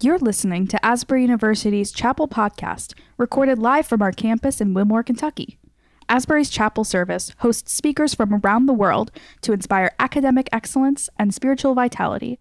You're listening to Asbury University's Chapel Podcast, recorded live from our campus in Wilmore, Kentucky. Asbury's Chapel Service hosts speakers from around the world to inspire academic excellence and spiritual vitality.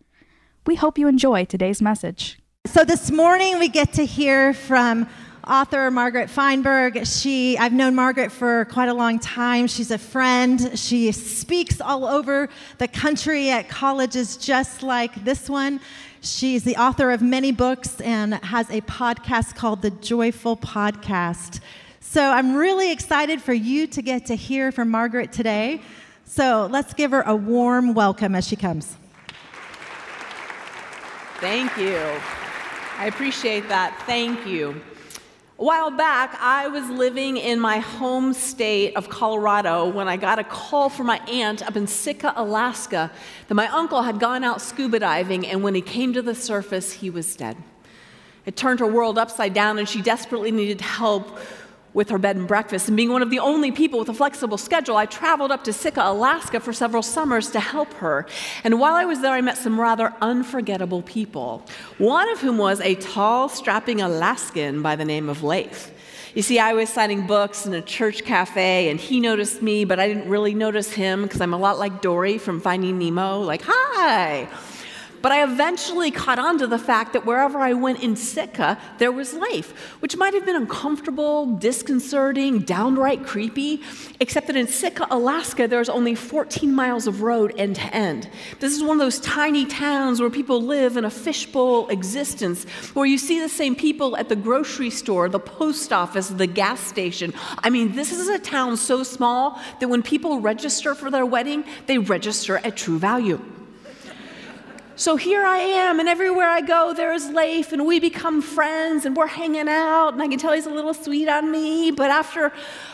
We hope you enjoy today's message. So, this morning we get to hear from author Margaret Feinberg. She, I've known Margaret for quite a long time. She's a friend. She speaks all over the country at colleges just like this one. She's the author of many books and has a podcast called The Joyful Podcast. So I'm really excited for you to get to hear from Margaret today. So let's give her a warm welcome as she comes. Thank you. I appreciate that. Thank you. A while back, I was living in my home state of Colorado when I got a call from my aunt up in Sitka, Alaska, that my uncle had gone out scuba diving, and when he came to the surface, he was dead. It turned her world upside down, and she desperately needed help with her bed and breakfast. And being one of the only people with a flexible schedule, I traveled up to Sitka, Alaska for several summers to help her. And while I was there, I met some rather unforgettable people. One of whom was a tall, strapping Alaskan by the name of Leif. You see, I was signing books in a church cafe, and he noticed me, but I didn't really notice him because I'm a lot like Dory from Finding Nemo, like, hi. But I eventually caught on to the fact that wherever I went in Sitka, there was Leif, which might have been uncomfortable, disconcerting, downright creepy, except that in Sitka, Alaska, there's only 14 miles of road end to end. This is one of those tiny towns where people live in a fishbowl existence, where you see the same people at the grocery store, the post office, the gas station. I mean, this is a town so small that when people register for their wedding, they register at true value. So here I am, and everywhere I go, there is Leif, and we become friends, and we're hanging out, and I can tell he's a little sweet on me. But after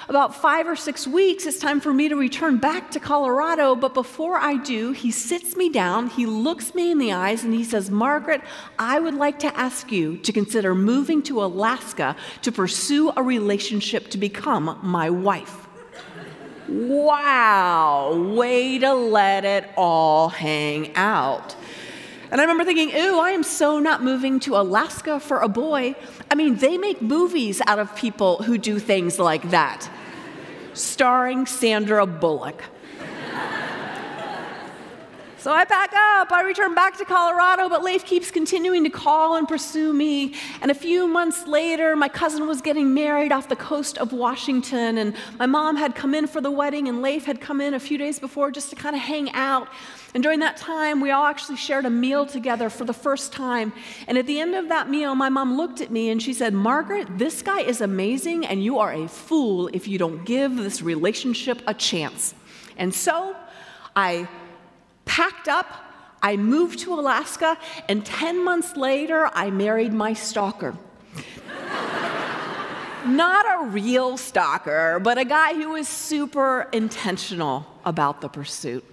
about five or six weeks, it's time for me to return back to Colorado. But before I do, he sits me down, he looks me in the eyes, and he says, Margaret, I would like to ask you to consider moving to Alaska to pursue a relationship to become my wife. Wow, way to let it all hang out. And I remember thinking, ooh, I am so not moving to Alaska for a boy. I mean, they make movies out of people who do things like that, starring Sandra Bullock. So I pack up, I return back to Colorado, but Leif keeps continuing to call and pursue me. And a few months later, my cousin was getting married off the coast of Washington, and my mom had come in for the wedding, and Leif had come in a few days before just to kind of hang out. And during that time, we all actually shared a meal together for the first time. And at the end of that meal, my mom looked at me and she said, Margaret, this guy is amazing, and you are a fool if you don't give this relationship a chance. And so I packed up, I moved to Alaska, and 10 months later, I married my stalker. Not a real stalker, but a guy who was super intentional about the pursuit.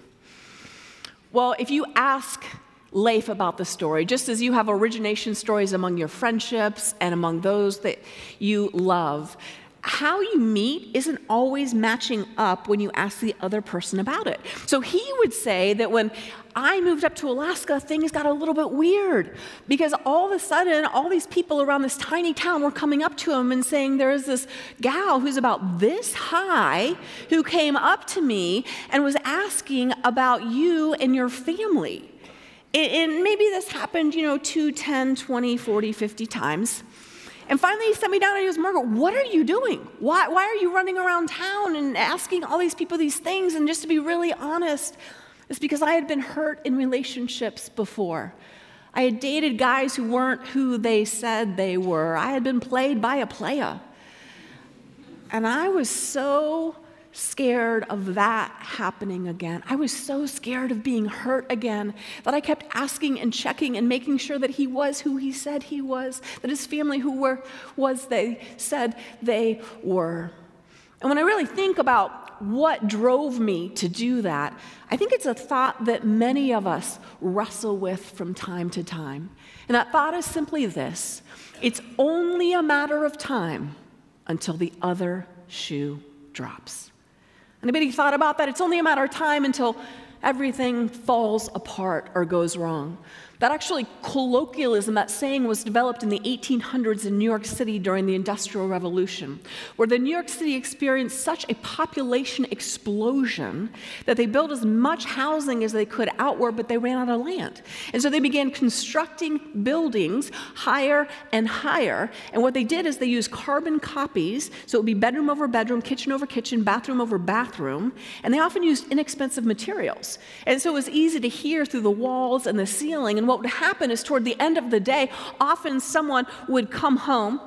Well, if you ask Leif about the story, just as you have origination stories among your friendships and among those that you love, how you meet isn't always matching up when you ask the other person about it. So he would say that when I moved up to Alaska, things got a little bit weird because all of a sudden, all these people around this tiny town were coming up to him and saying, There's this gal who's about this high who came up to me and was asking about you and your family. And maybe this happened, you know, 2, 10, 20, 40, 50 times. And finally, he sat me down and he goes, Margaret, what are you doing? Why, why are you running around town and asking all these people these things? And just to be really honest, it's because I had been hurt in relationships before. I had dated guys who weren't who they said they were. I had been played by a playa. And I was so scared of that happening again. I was so scared of being hurt again that I kept asking and checking and making sure that he was who he said he was, that his family who were was they said they were. And when I really think about what drove me to do that, I think it's a thought that many of us wrestle with from time to time. And that thought is simply this it's only a matter of time until the other shoe drops. Anybody thought about that? It's only a matter of time until everything falls apart or goes wrong. That actually colloquialism, that saying was developed in the 1800s in New York City during the Industrial Revolution, where the New York City experienced such a population explosion that they built as much housing as they could outward, but they ran out of land. And so they began constructing buildings higher and higher. And what they did is they used carbon copies, so it would be bedroom over bedroom, kitchen over kitchen, bathroom over bathroom, and they often used inexpensive materials. And so it was easy to hear through the walls and the ceiling. And what would happen is toward the end of the day, often someone would come home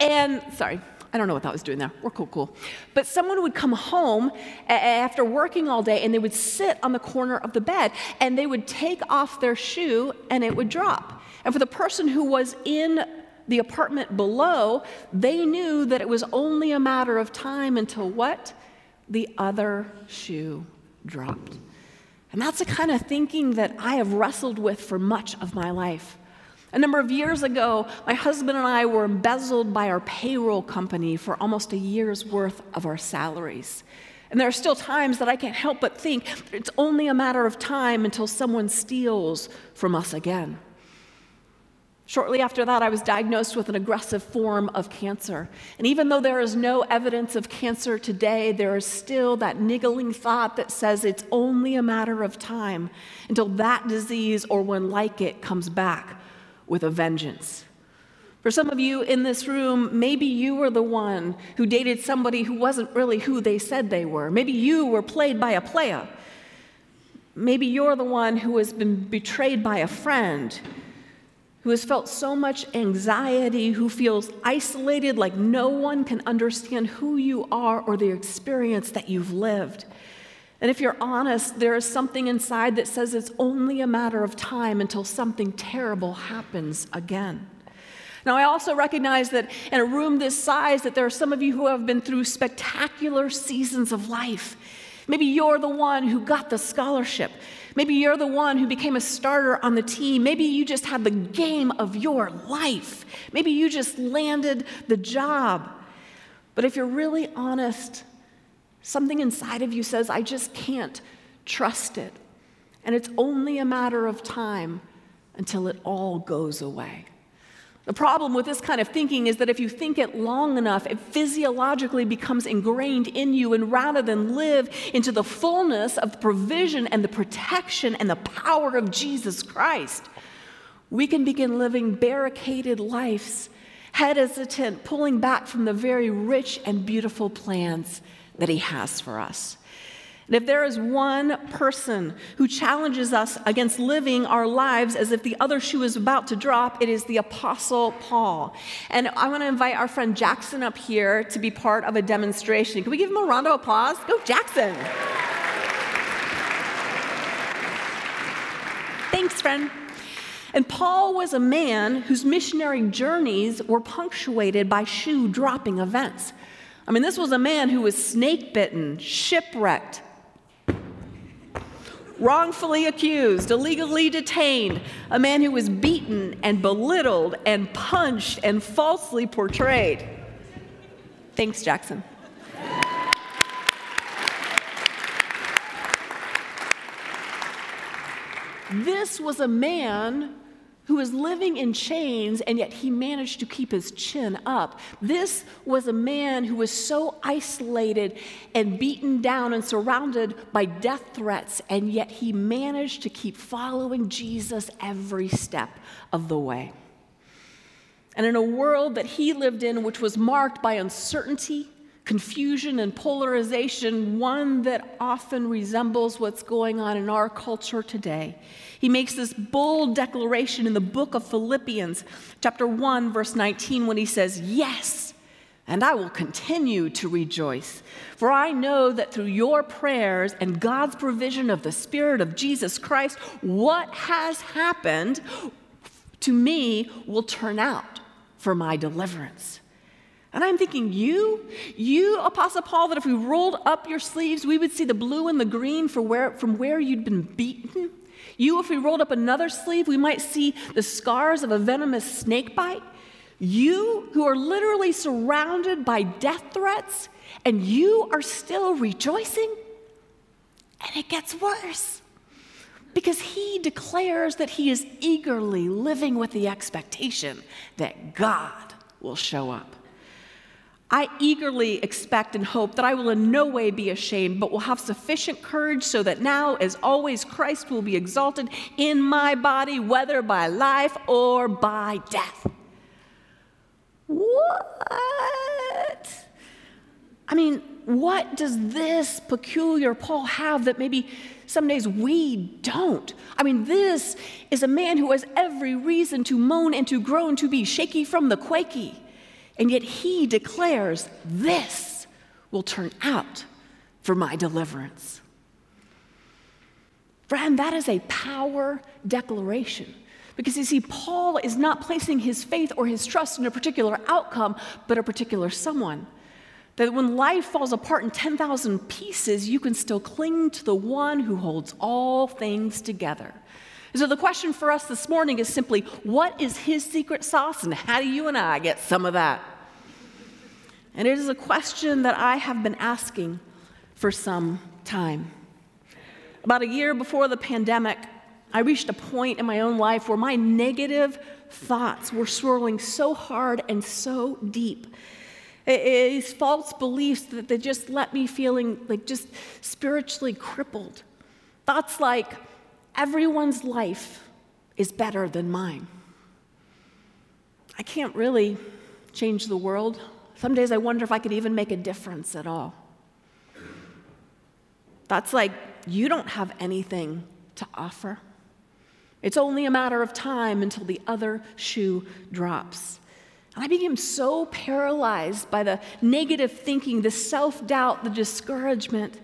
and, sorry, I don't know what that was doing there. We're cool, cool. But someone would come home after working all day and they would sit on the corner of the bed and they would take off their shoe and it would drop. And for the person who was in the apartment below, they knew that it was only a matter of time until what? The other shoe dropped. And that's the kind of thinking that I have wrestled with for much of my life. A number of years ago, my husband and I were embezzled by our payroll company for almost a year's worth of our salaries. And there are still times that I can't help but think it's only a matter of time until someone steals from us again. Shortly after that, I was diagnosed with an aggressive form of cancer. And even though there is no evidence of cancer today, there is still that niggling thought that says it's only a matter of time until that disease or one like it comes back with a vengeance. For some of you in this room, maybe you were the one who dated somebody who wasn't really who they said they were. Maybe you were played by a player. Maybe you're the one who has been betrayed by a friend who has felt so much anxiety, who feels isolated, like no one can understand who you are or the experience that you've lived. And if you're honest, there is something inside that says it's only a matter of time until something terrible happens again. Now, I also recognize that in a room this size, that there are some of you who have been through spectacular seasons of life. Maybe you're the one who got the scholarship. Maybe you're the one who became a starter on the team. Maybe you just had the game of your life. Maybe you just landed the job. But if you're really honest, something inside of you says, I just can't trust it. And it's only a matter of time until it all goes away. The problem with this kind of thinking is that if you think it long enough, it physiologically becomes ingrained in you. And rather than live into the fullness of the provision and the protection and the power of Jesus Christ, we can begin living barricaded lives, head hesitant, pulling back from the very rich and beautiful plans that He has for us. And if there is one person who challenges us against living our lives as if the other shoe is about to drop, it is the Apostle Paul. And I want to invite our friend Jackson up here to be part of a demonstration. Can we give him a round of applause? Go, Jackson. Thanks, friend. And Paul was a man whose missionary journeys were punctuated by shoe dropping events. I mean, this was a man who was snake bitten, shipwrecked, wrongfully accused, illegally detained, a man who was beaten and belittled and punched and falsely portrayed. Thanks, Jackson. This was a man who was living in chains, and yet he managed to keep his chin up. This was a man who was so isolated and beaten down and surrounded by death threats, and yet he managed to keep following Jesus every step of the way. And in a world that he lived in, which was marked by uncertainty, confusion, and polarization, one that often resembles what's going on in our culture today, he makes this bold declaration in the book of Philippians, chapter 1, verse 19, when he says, Yes, and I will continue to rejoice. For I know that through your prayers and God's provision of the Spirit of Jesus Christ, what has happened to me will turn out for my deliverance. And I'm thinking, you, you, Apostle Paul, that if we rolled up your sleeves, we would see the blue and the green for where, from where you'd been beaten you, if we rolled up another sleeve, we might see the scars of a venomous snake bite. You, who are literally surrounded by death threats, and you are still rejoicing? And it gets worse. because he declares that he is eagerly living with the expectation that God will show up. I eagerly expect and hope that I will in no way be ashamed, but will have sufficient courage so that now, as always, Christ will be exalted in my body, whether by life or by death. What? I mean, what does this peculiar Paul have that maybe some days we don't? I mean, this is a man who has every reason to moan and to groan, to be shaky from the quaky. And yet he declares, This will turn out for my deliverance. Friend, that is a power declaration. Because you see, Paul is not placing his faith or his trust in a particular outcome, but a particular someone. That when life falls apart in 10,000 pieces, you can still cling to the one who holds all things together. So the question for us this morning is simply what is his secret sauce and how do you and I get some of that? And it is a question that I have been asking for some time. About a year before the pandemic, I reached a point in my own life where my negative thoughts were swirling so hard and so deep. These false beliefs that they just let me feeling like just spiritually crippled. Thoughts like, everyone's life is better than mine. I can't really change the world. Some days I wonder if I could even make a difference at all. That's like, you don't have anything to offer. It's only a matter of time until the other shoe drops. And I became so paralyzed by the negative thinking, the self doubt, the discouragement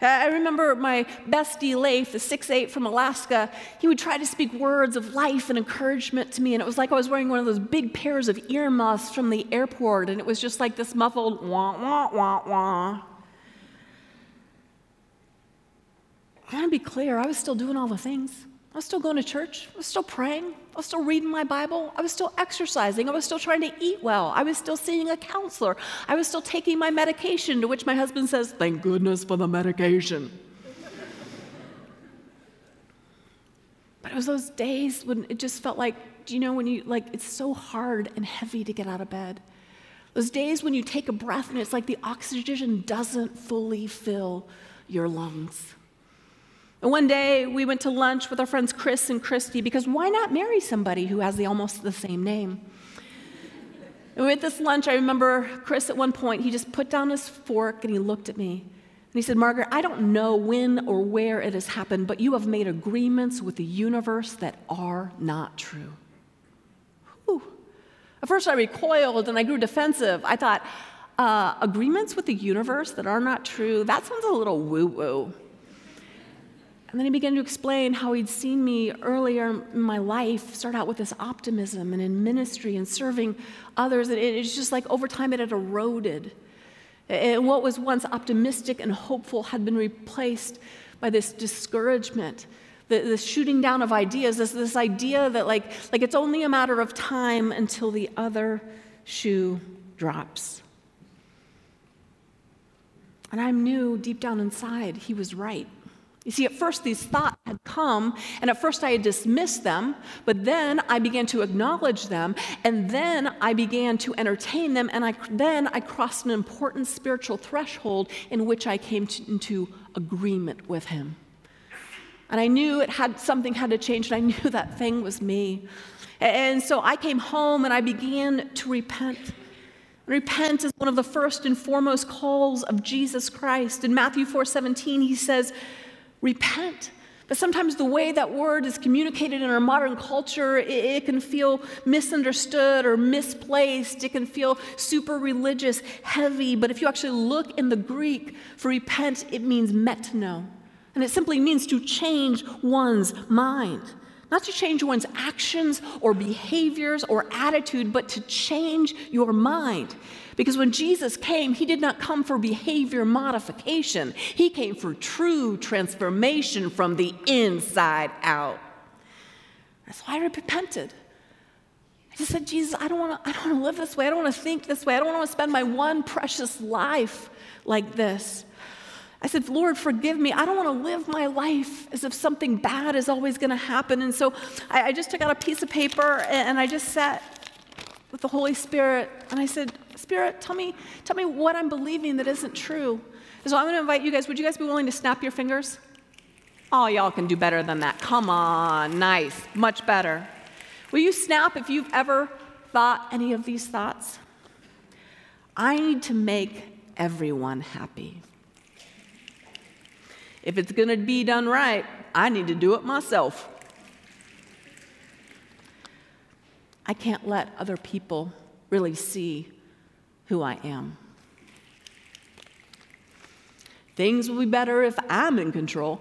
Uh, I remember my bestie, Leif, the six eight from Alaska, he would try to speak words of life and encouragement to me, and it was like I was wearing one of those big pairs of earmuffs from the airport, and it was just like this muffled wah, wah, wah, wah. I want to be clear, I was still doing all the things. I was still going to church. I was still praying. I was still reading my Bible. I was still exercising. I was still trying to eat well. I was still seeing a counselor. I was still taking my medication, to which my husband says, Thank goodness for the medication. but it was those days when it just felt like, do you know, when you, like, it's so hard and heavy to get out of bed. Those days when you take a breath and it's like the oxygen doesn't fully fill your lungs. And one day we went to lunch with our friends Chris and Christy because why not marry somebody who has the, almost the same name? And at this lunch, I remember Chris at one point, he just put down his fork and he looked at me. And he said, Margaret, I don't know when or where it has happened, but you have made agreements with the universe that are not true. Whew. At first, I recoiled and I grew defensive. I thought, uh, agreements with the universe that are not true, that sounds a little woo woo. And then he began to explain how he'd seen me earlier in my life start out with this optimism and in ministry and serving others. And it's just like over time it had eroded. And what was once optimistic and hopeful had been replaced by this discouragement, the, shooting down of ideas, this, this idea that like, like it's only a matter of time until the other shoe drops. And I knew deep down inside he was right. You see, at first these thoughts had come, and at first I had dismissed them, but then I began to acknowledge them, and then I began to entertain them, and I, then I crossed an important spiritual threshold in which I came to, into agreement with Him. And I knew it had something had to change, and I knew that thing was me. And so I came home and I began to repent. Repent is one of the first and foremost calls of Jesus Christ. In Matthew 4:17, he says, repent. But sometimes the way that word is communicated in our modern culture, it, it, can feel misunderstood or misplaced. It can feel super religious, heavy. But if you actually look in the Greek for repent, it means metano. And it simply means to change one's mind. Not to change one's actions or behaviors or attitude, but to change your mind. Because when Jesus came, he did not come for behavior modification, he came for true transformation from the inside out. That's why I repented. I just said, Jesus, I don't want to live this way. I don't want to think this way. I don't want to spend my one precious life like this. I said, Lord, forgive me. I don't want to live my life as if something bad is always going to happen. And so I, I, just took out a piece of paper and I just sat with the Holy Spirit and I said, Spirit, tell me, tell me what I'm believing that isn't true. So I'm going to invite you guys. Would you guys be willing to snap your fingers? Oh, y'all can do better than that. Come on, nice, much better. Will you snap if you've ever thought any of these thoughts? I need to make everyone happy. If it's going to be done right, I need to do it myself. I can't let other people really see who I am. Things will be better if I'm in control.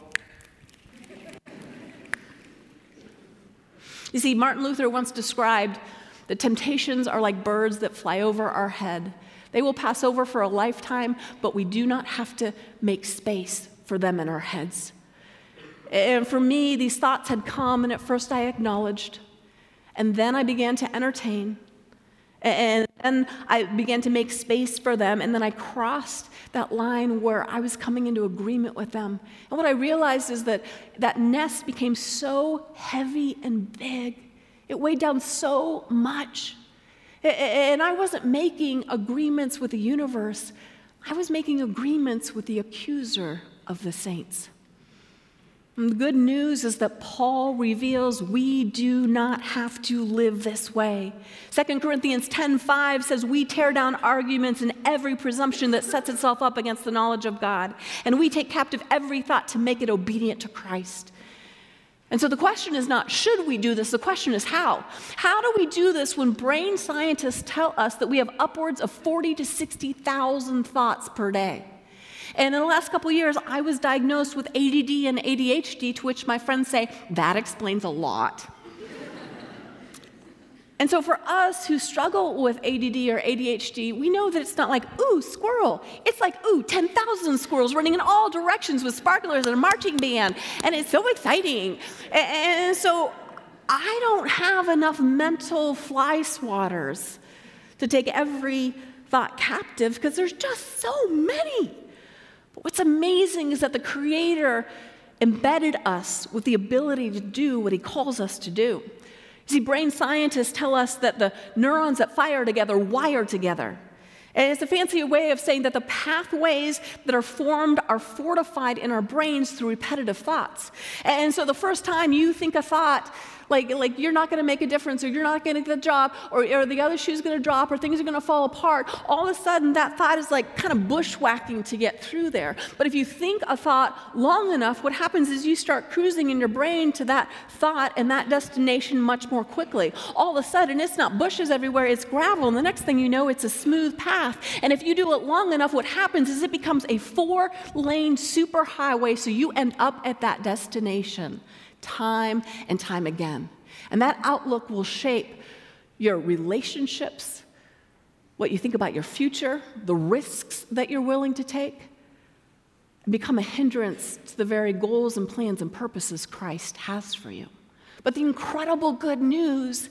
You see, Martin Luther once described that temptations are like birds that fly over our head. They will pass over for a lifetime, but we do not have to make space for them in our heads. And for me, these thoughts had come, and at first I acknowledged, and then I began to entertain, and then I began to make space for them, and then I crossed that line where I was coming into agreement with them. And what I realized is that that nest became so heavy and big, it weighed down so much. And I wasn't making agreements with the universe, I was making agreements with the accuser of the saints. And the good news is that Paul reveals we do not have to live this way. 2 Corinthians 10:5 says we tear down arguments and every presumption that sets itself up against the knowledge of God, and we take captive every thought to make it obedient to Christ. And so the question is not should we do this, the question is how. How do we do this when brain scientists tell us that we have upwards of 40 to 60,000 thoughts per day? And in the last couple of years, I was diagnosed with ADD and ADHD, to which my friends say, that explains a lot. And so, for us who struggle with ADD or ADHD, we know that it's not like, ooh, squirrel. It's like, ooh, 10,000 squirrels running in all directions with sparklers and a marching band. And it's so exciting. And so, I don't have enough mental fly swatters to take every thought captive because there's just so many. But what's amazing is that the Creator embedded us with the ability to do what He calls us to do. See, brain scientists tell us that the neurons that fire together wire together. And it's a fancy way of saying that the pathways that are formed are fortified in our brains through repetitive thoughts. And so the first time you think a thought, like, like you're not going to make a difference or you're not going to get the job or, or the other shoe's going to drop or things are going to fall apart, all of a sudden that thought is like kind of bushwhacking to get through there. But if you think a thought long enough, what happens is you start cruising in your brain to that thought and that destination much more quickly. All of a sudden, it's not bushes everywhere, it's gravel. And the next thing you know, it's a smooth path. And if you do it long enough, what happens is it becomes a four lane superhighway so you end up at that destination time and time again. And that outlook will shape your relationships, what you think about your future, the risks that you're willing to take, and become a hindrance to the very goals and plans and purposes Christ has for you. But the incredible good news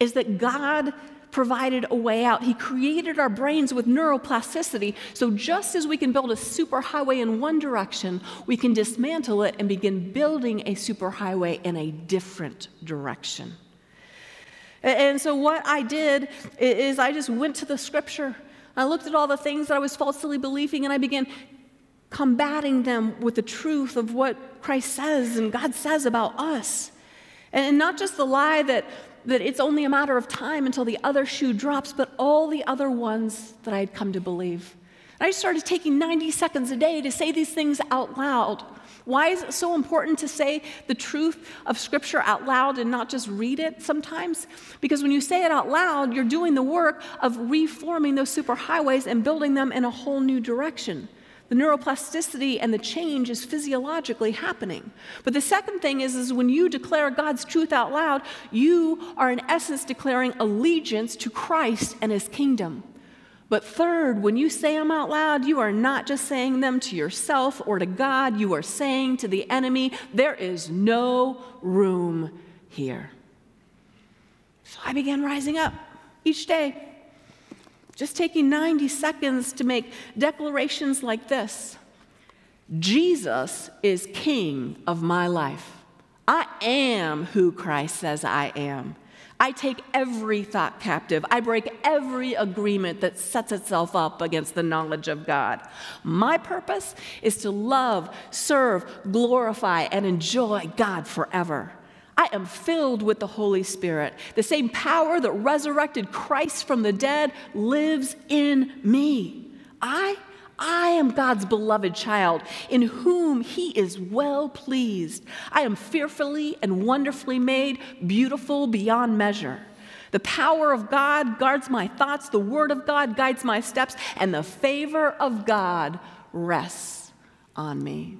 is that God provided a way out. He created our brains with neuroplasticity. So just as we can build a superhighway in one direction, we can dismantle it and begin building a superhighway in a different direction. And so what I did is I just went to the scripture. I looked at all the things that I was falsely believing and I began combating them with the truth of what Christ says and God says about us. And not just the lie that that it's only a matter of time until the other shoe drops, but all the other ones that I had come to believe. And I started taking 90 seconds a day to say these things out loud. Why is it so important to say the truth of Scripture out loud and not just read it sometimes? Because when you say it out loud, you're doing the work of reforming those superhighways and building them in a whole new direction. The neuroplasticity and the change is physiologically happening. But the second thing is, is when you declare God's truth out loud, you are in essence declaring allegiance to Christ and his kingdom. But third, when you say them out loud, you are not just saying them to yourself or to God, you are saying to the enemy, there is no room here. So I began rising up each day just taking 90 seconds to make declarations like this Jesus is king of my life. I am who Christ says I am. I take every thought captive. I break every agreement that sets itself up against the knowledge of God. My purpose is to love, serve, glorify, and enjoy God forever. I am filled with the Holy Spirit. The same power that resurrected Christ from the dead lives in me. I I am God's beloved child, in whom He is well pleased. I am fearfully and wonderfully made, beautiful beyond measure. The power of God guards my thoughts, the Word of God guides my steps, and the favor of God rests on me.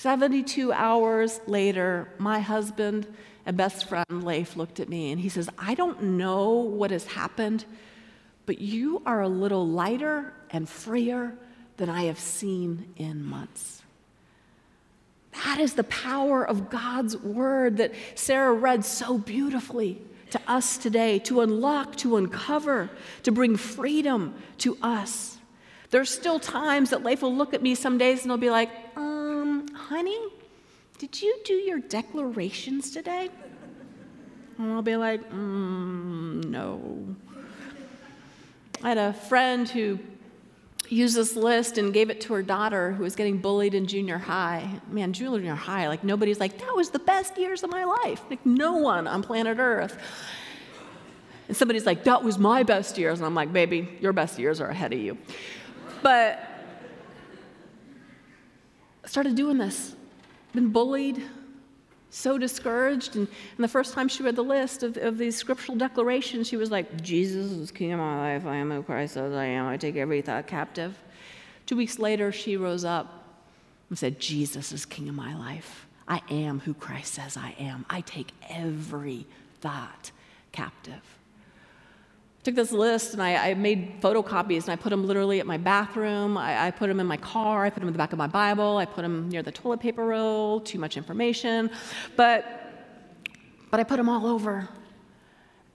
72 hours later, my husband and best friend Leif looked at me and he says, I don't know what has happened but you are a little lighter and freer than I have seen in months. That is the power of God's word that Sarah read so beautifully to us today to unlock, to uncover, to bring freedom to us. There's still times that Leif will look at me some days and he'll be like, um, honey, did you do your declarations today? And I'll be like, mm, no. I had a friend who used this list and gave it to her daughter who was getting bullied in junior high. Man, junior high, like nobody's like, that was the best years of my life. Like no one on planet Earth. And somebody's like, that was my best years. And I'm like, baby, your best years are ahead of you. But started doing this. Been bullied, so discouraged. And, and, the first time she read the list of, of these scriptural declarations, she was like, Jesus is king of my life. I am who Christ says I am. I take every thought captive. Two weeks later, she rose up and said, Jesus is king of my life. I am who Christ says I am. I take every thought captive took this list and I, I, made photocopies and I put them literally at my bathroom. I, I, put them in my car. I put them in the back of my Bible. I put them near the toilet paper roll. Too much information, but but I put them all over.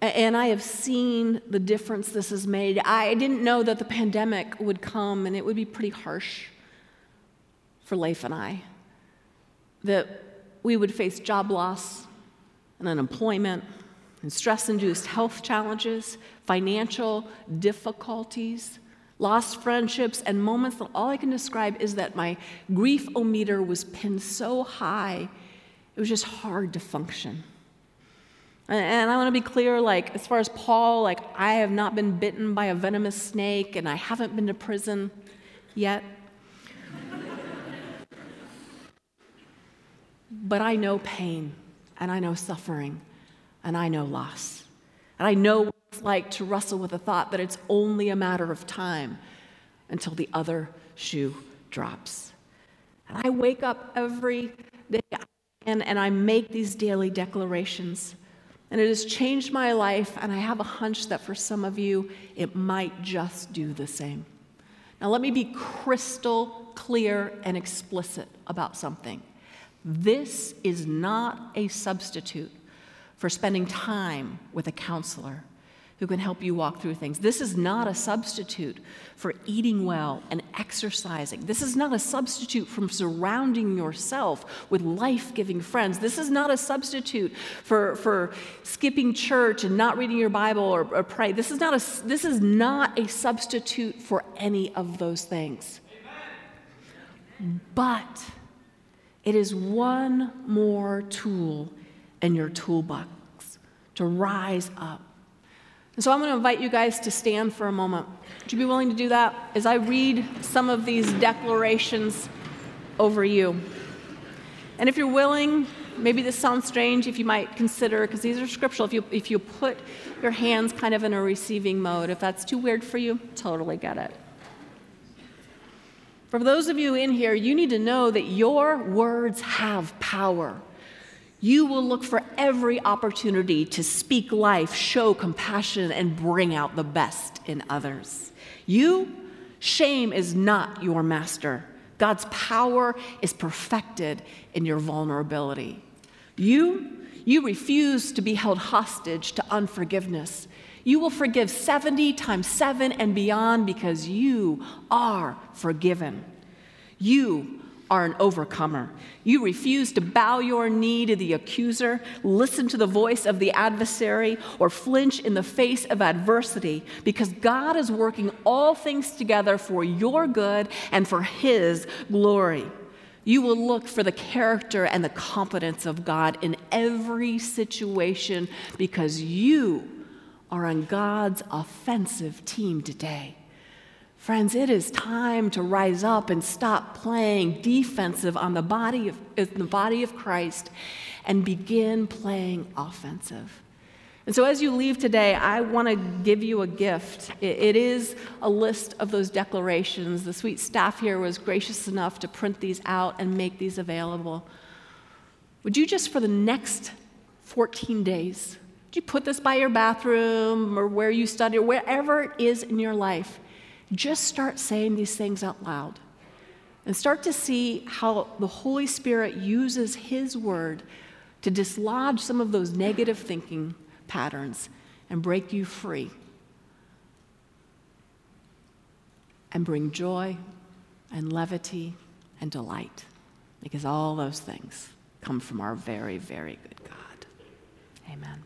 And I have seen the difference this has made. I didn't know that the pandemic would come and it would be pretty harsh for Leif and I. That we would face job loss and unemployment and stress induced health challenges, financial difficulties, lost friendships, and moments that all I can describe is that my grief o meter was pinned so high, it was just hard to function. And I want to be clear, like, as far as Paul, like, I have not been bitten by a venomous snake and I haven't been to prison yet. but I know pain and I know suffering and I know loss. And I know what it's like to wrestle with the thought that it's only a matter of time until the other shoe drops. And I wake up every day and, and I make these daily declarations. And it has changed my life, and I have a hunch that for some of you, it might just do the same. Now, let me be crystal clear and explicit about something. This is not a substitute for spending time with a counselor who can help you walk through things. This is not a substitute for eating well and exercising. This is not a substitute from surrounding yourself with life giving friends. This is not a substitute for, for skipping church and not reading your Bible or, or pray. This is, not a, this is not a substitute for any of those things. But it is one more tool in your toolbox to rise up. And so I'm going to invite you guys to stand for a moment. Would you be willing to do that as I read some of these declarations over you? And if you're willing, maybe this sounds strange if you might consider, because these are scriptural, if you, if you put your hands kind of in a receiving mode, if that's too weird for you, totally get it. For those of you in here, you need to know that your words have power. You will look for every opportunity to speak life, show compassion, and bring out the best in others. You, shame is not your master. God's power is perfected in your vulnerability. You, you refuse to be held hostage to unforgiveness. You will forgive 70 times 7 and beyond because you are forgiven. You are an overcomer. You refuse to bow your knee to the accuser, listen to the voice of the adversary, or flinch in the face of adversity because God is working all things together for your good and for His glory. You will look for the character and the competence of God in every situation because you are on God's offensive team today. Friends, it is time to rise up and stop playing defensive on the body of, the body of Christ and begin playing offensive. And so, as you leave today, I want to give you a gift. It, is a list of those declarations. The sweet staff here was gracious enough to print these out and make these available. Would you just, for the next 14 days, would you put this by your bathroom or where you study or wherever it is in your life? Just start saying these things out loud and start to see how the Holy Spirit uses His word to dislodge some of those negative thinking patterns and break you free and bring joy and levity and delight because all those things come from our very, very good God. Amen.